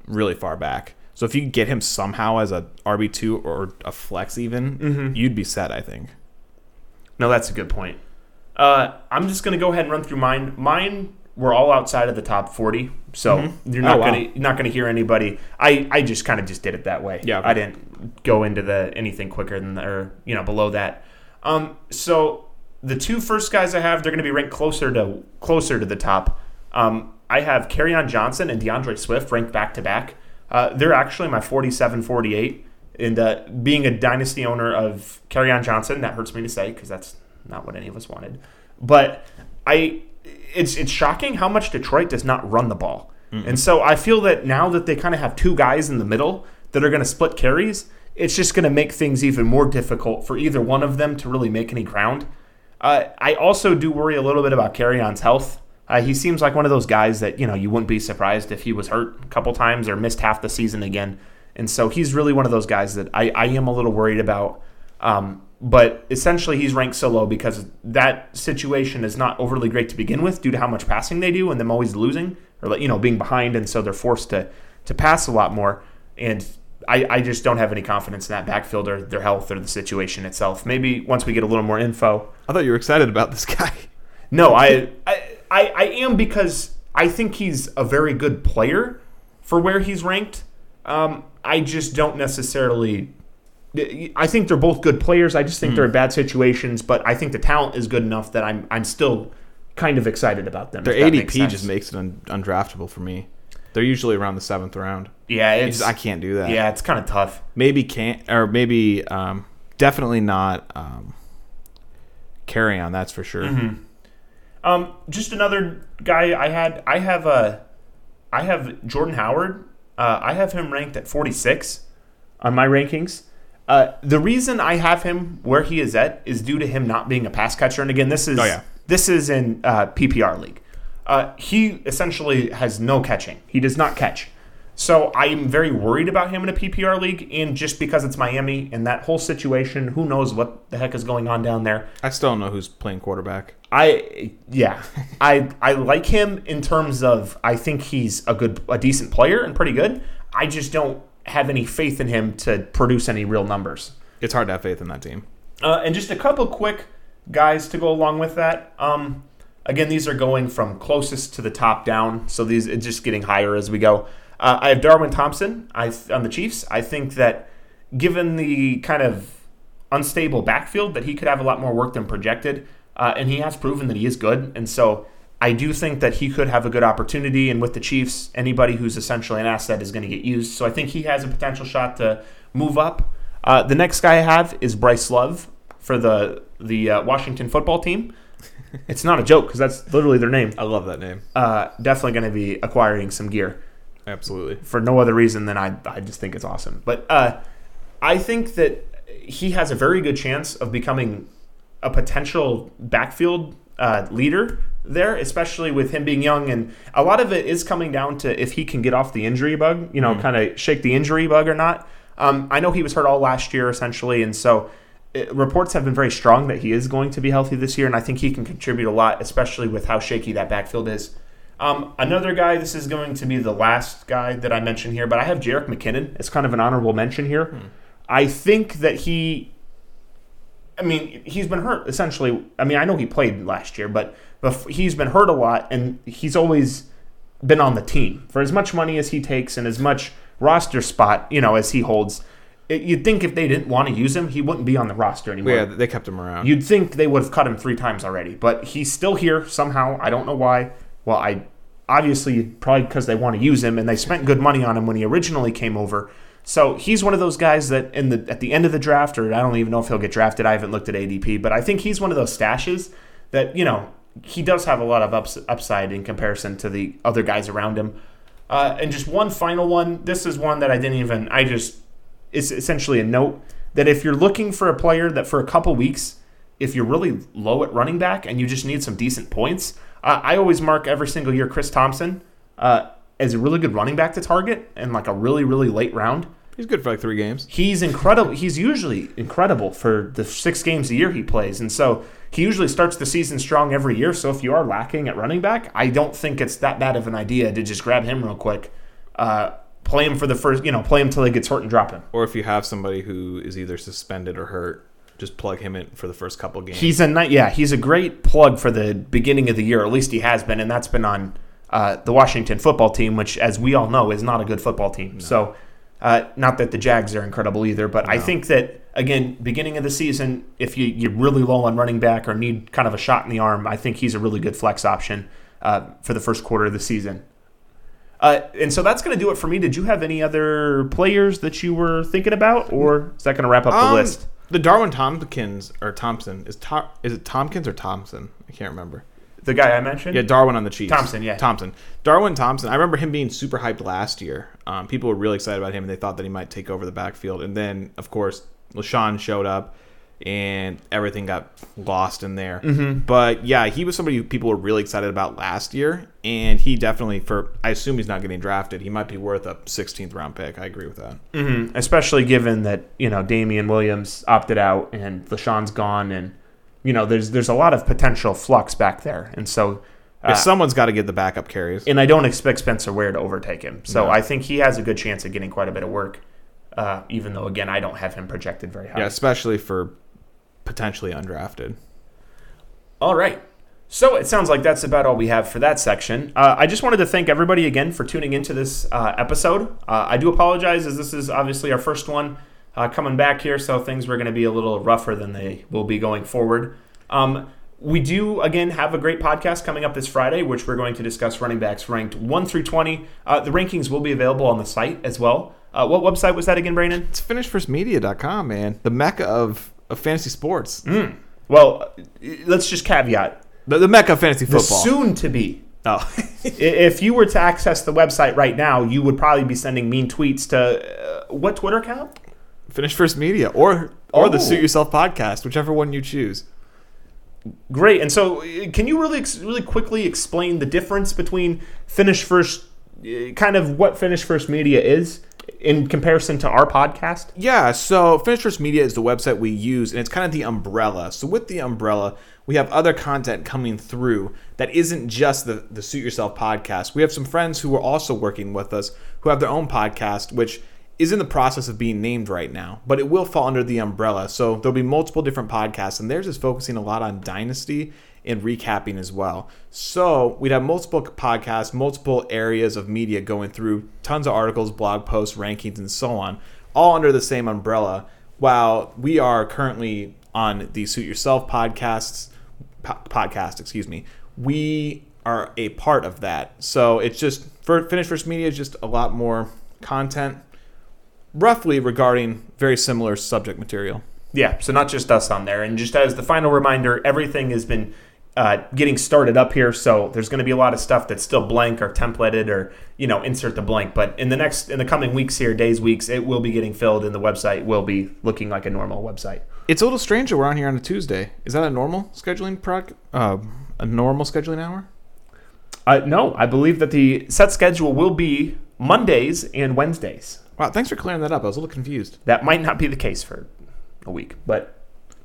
really far back. So if you could get him somehow as a RB two or a flex even, Mhm. you'd be set. I think. No, that's a good point. Uh, I'm just going to go ahead and run through mine. Mine were all outside of the top 40, so Mhm. you're not Oh, wow. going to you're not to hear anybody. I, I just kind of just did it that way. Yeah, okay. I didn't go into the anything quicker than the, or you know below that. Um, so the two first guys I have, they're going to be ranked closer to closer to the top. Um, I have on Johnson and D'Andre Swift ranked back to back. Uh, They're actually my 47 48. And uh, being a dynasty owner of on Johnson, that hurts me to say because that's not what any of us wanted. But I, it's it's shocking how much Detroit does not run the ball. And so I feel that now that they kind of have two guys in the middle that are going to split carries, it's just going to make things even more difficult for either one of them to really make any ground. Uh, I also do worry a little bit about Kerryon's health. Uh, he seems like one of those guys that you know you wouldn't be surprised if he was hurt a couple times or missed half the season again. And so he's really one of those guys that I, I am a little worried about. Um, but essentially, he's ranked so low because that situation is not overly great to begin with, due to how much passing they do and them always losing or you know being behind, and so they're forced to to pass a lot more. And I, I just don't have any confidence in that backfield or their health or the situation itself. Maybe once we get a little more info, I thought you were excited about this guy. no, I, I, I, I am because I think he's a very good player for where he's ranked. Um, I just don't necessarily. I think they're both good players. I just think they're in bad situations, but I think the talent is good enough that I'm I'm still kind of excited about them. Their makes ADP just makes it un- undraftable for me. They're usually around the seventh round. yeah, it's I can't do that. yeah, it's kind of tough. Maybe can't or maybe um, definitely not um, Kerryon. That's for sure. Mm-hmm. Um, just another guy I had. I have uh, I have Jordan Howard. Uh, I have him ranked at 46 on my rankings. Uh, the reason I have him where he is at is due to him not being a pass catcher. And again, this is Oh, yeah. this is in uh, PPR league. Uh, he essentially has no catching. He does not catch. So I am very worried about him in a PPR league, and just because it's Miami and that whole situation, who knows what the heck is going on down there. I still don't know who's playing quarterback. I yeah, I I like him in terms of I think he's a good a decent player and pretty good. I just don't have any faith in him to produce any real numbers. It's hard to have faith in that team. Uh, and just a couple quick guys to go along with that. Um, again, these are going from closest to the top down, so these it's just getting higher as we go. Uh, I have Darwin Thompson. I on the Chiefs. I think that given the kind of unstable backfield, that he could have a lot more work than projected, uh, and he has proven that he is good. And so I do think that he could have a good opportunity. And with the Chiefs, anybody who's essentially an asset is going to get used. So I think he has a potential shot to move up. Uh, the next guy I have is Bryce Love for the the uh, Washington football team. It's not a joke because that's literally their name. I love that name. Uh, definitely going to be acquiring some gear Absolutely. for no other reason than I, I just think it's awesome. But uh, I think that he has a very good chance of becoming a potential backfield uh, leader there, especially with him being young. And a lot of it is coming down to if he can get off the injury bug, you know, kind of shake the injury bug or not. Um, I know he was hurt all last year, essentially. And so it, reports have been very strong that he is going to be healthy this year. And I think he can contribute a lot, especially with how shaky that backfield is. Um, another guy, this is going to be the last guy that I mention here, but I have Jerick McKinnon as kind of an honorable mention here. I think that he, I mean, he's been hurt essentially. I mean, I know he played last year, but, but he's been hurt a lot, and he's always been on the team for as much money as he takes and as much roster spot, you know, as he holds. It, you'd think if they didn't want to use him, he wouldn't be on the roster anymore. Yeah, they kept him around. You'd think they would have cut him three times already, but he's still here somehow. I don't know why. Well, I obviously probably because they want to use him and they spent good money on him when he originally came over. So he's one of those guys that in the at the end of the draft, or I don't even know if he'll get drafted. I haven't looked at ADP, but I think he's one of those stashes that you know he does have a lot of ups, upside in comparison to the other guys around him. Uh, and just one final one. This is one that I didn't even. I just it's essentially a note that if you're looking for a player that for a couple weeks, if you're really low at running back and you just need some decent points, uh, I always mark every single year Chris Thompson uh, as a really good running back to target in like a really really late round. He's good for like three games. He's incredible. He's usually incredible for the six games a year he plays, and so he usually starts the season strong every year. So if you are lacking at running back, I don't think it's that bad of an idea to just grab him real quick. Uh, play him for the first, you know, play him till he gets hurt and drop him. Or if you have somebody who is either suspended or hurt, just plug him in for the first couple games. He's a night, yeah, he's a great plug for the beginning of the year. At least he has been, and that's been on uh, the Washington football team, which, as we all know, is not a good football team. So, uh, not that the Jags are incredible either, but I think that again, beginning of the season, if you you're really low on running back or need kind of a shot in the arm, I think he's a really good flex option uh, for the first quarter of the season. Uh, and so that's going to do it for me. Did you have any other players that you were thinking about, or is that going to wrap up the Um, list? The Darwin Tompkins or Thompson is Tom, is it Tompkins or Thompson? I can't remember. The guy I mentioned. Yeah, Darwin on the Chiefs. Thompson, yeah. Thompson. Darwin Thompson. I remember him being super hyped last year. Um, people were really excited about him, and they thought that he might take over the backfield. And then, of course, LeSean showed up, and everything got lost in there. Mm-hmm. But yeah, he was somebody who people were really excited about last year, and he definitely, for I assume he's not getting drafted, he might be worth a 16th round pick. I agree with that. hmm Especially given that you know Damien Williams opted out and LeSean's gone, and you know there's there's a lot of potential flux back there, and so. Uh, someone's got to get the backup carries. and I don't expect Spencer Ware to overtake him, so No. I think he has a good chance of getting quite a bit of work. Uh, even though, again, I don't have him projected very high. Yeah, especially for potentially undrafted. All right. So it sounds like that's about all we have for that section. Uh, I just wanted to thank everybody again for tuning into this uh, episode. Uh, I do apologize as this is obviously our first one uh, coming back here, so things were going to be a little rougher than they will be going forward. Um, we do again have a great podcast coming up this Friday, which we're going to discuss running backs ranked one through twenty. Uh, the rankings will be available on the site as well. Uh, what website was that again, Brandon? It's finishfirstmedia.com, man. The mecca of, of fantasy sports. Well, uh, let's just caveat The, the mecca of fantasy the football. soon to be. oh. If you were to access the website right now, you would probably be sending mean tweets to uh, what Twitter account? Finish First Media or or the Oh. Suit Yourself podcast, whichever one you choose. Great. And so, uh, can you really, really quickly explain the difference between Finish First, uh, kind of what Finish First Media is in comparison to our podcast? Yeah, so Finish First Media is the website we use, and it's kind of the umbrella. So with the umbrella, we have other content coming through that isn't just the, the Suit Yourself podcast. We have some friends who are also working with us who have their own podcast, which is in the process of being named right now, but it will fall under the umbrella. So there'll be multiple different podcasts, and theirs is focusing a lot on Dynasty and recapping as well. So we'd have multiple podcasts, multiple areas of media going through, tons of articles, blog posts, rankings, and so on, all under the same umbrella. While we are currently on the Suit Yourself podcasts, po- podcast, excuse me, we are a part of that. So it's just for Finish First Media is just a lot more content, roughly regarding very similar subject material. Yeah, so not just us on there. And just as the final reminder, everything has been uh, getting started up here, so there's going to be a lot of stuff that's still blank or templated or you know insert the blank. But in the next in the coming weeks here, days, weeks, it will be getting filled, and the website will be looking like a normal website. It's a little strange that we're on here on a Tuesday. Is that a normal scheduling prog- uh, a normal scheduling hour? Uh, no, I believe that the set schedule will be Mondays and Wednesdays. Wow, thanks for clearing that up. I was a little confused. That might not be the case for a week, but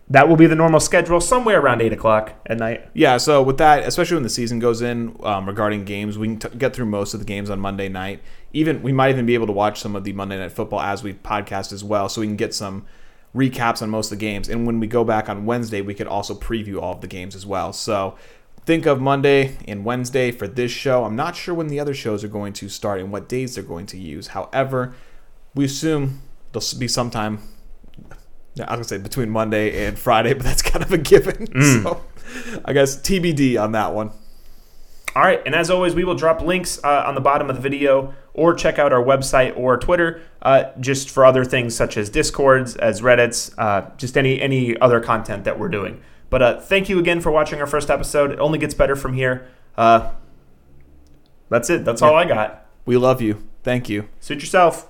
that will be the normal schedule somewhere around eight o'clock at night. Yeah, so with that, especially when the season goes in, um, regarding games, we can t- get through most of the games on Monday night. Even we might even be able to watch some of the Monday night football as we podcast as well, so we can get some recaps on most of the games. And when we go back on Wednesday, we could also preview all of the games as well. So think of Monday and Wednesday for this show. I'm not sure when the other shows are going to start and what days they're going to use. However, we assume they'll be sometime. Yeah, I was gonna say between Monday and Friday, but that's kind of a given. So I guess TBD on that one. All right, and as always, we will drop links uh, on the bottom of the video or check out our website or Twitter uh, just for other things such as Discords, as Reddits, uh, just any any other content that we're doing. But uh, thank you again for watching our first episode. It only gets better from here. Uh, that's it. That's all I got. We love you. Thank you. Suit yourself.